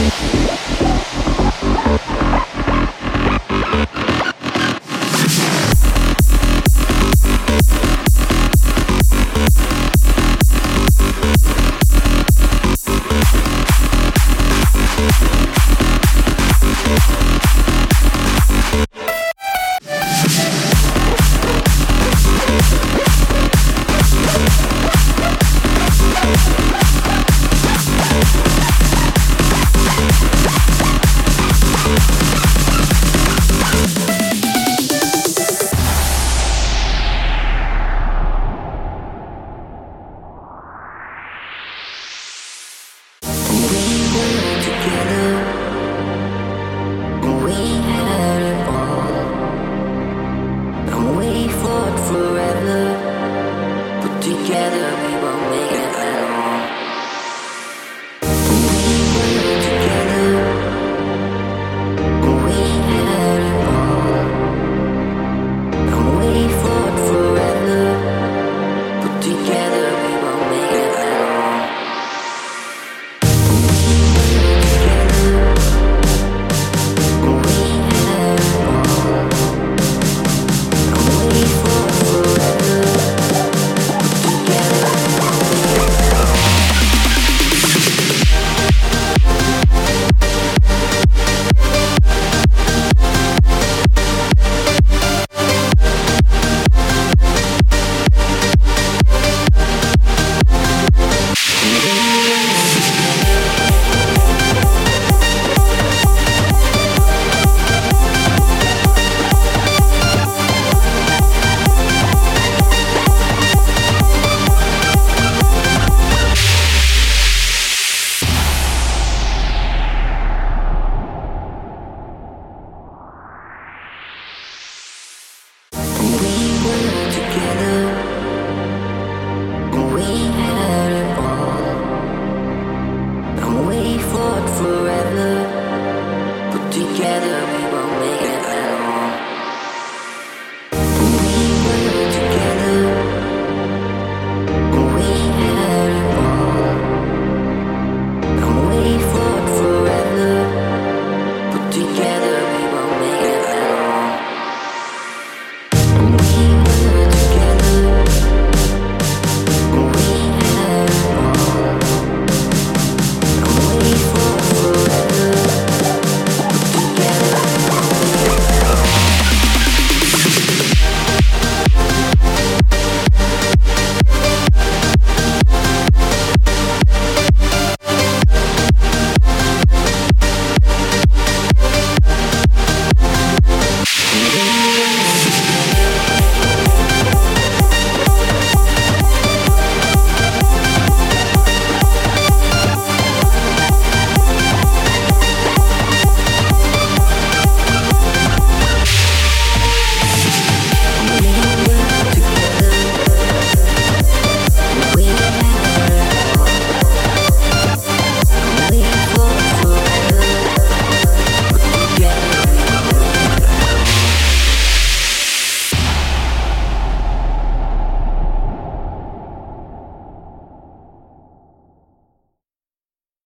Thank together we will make it.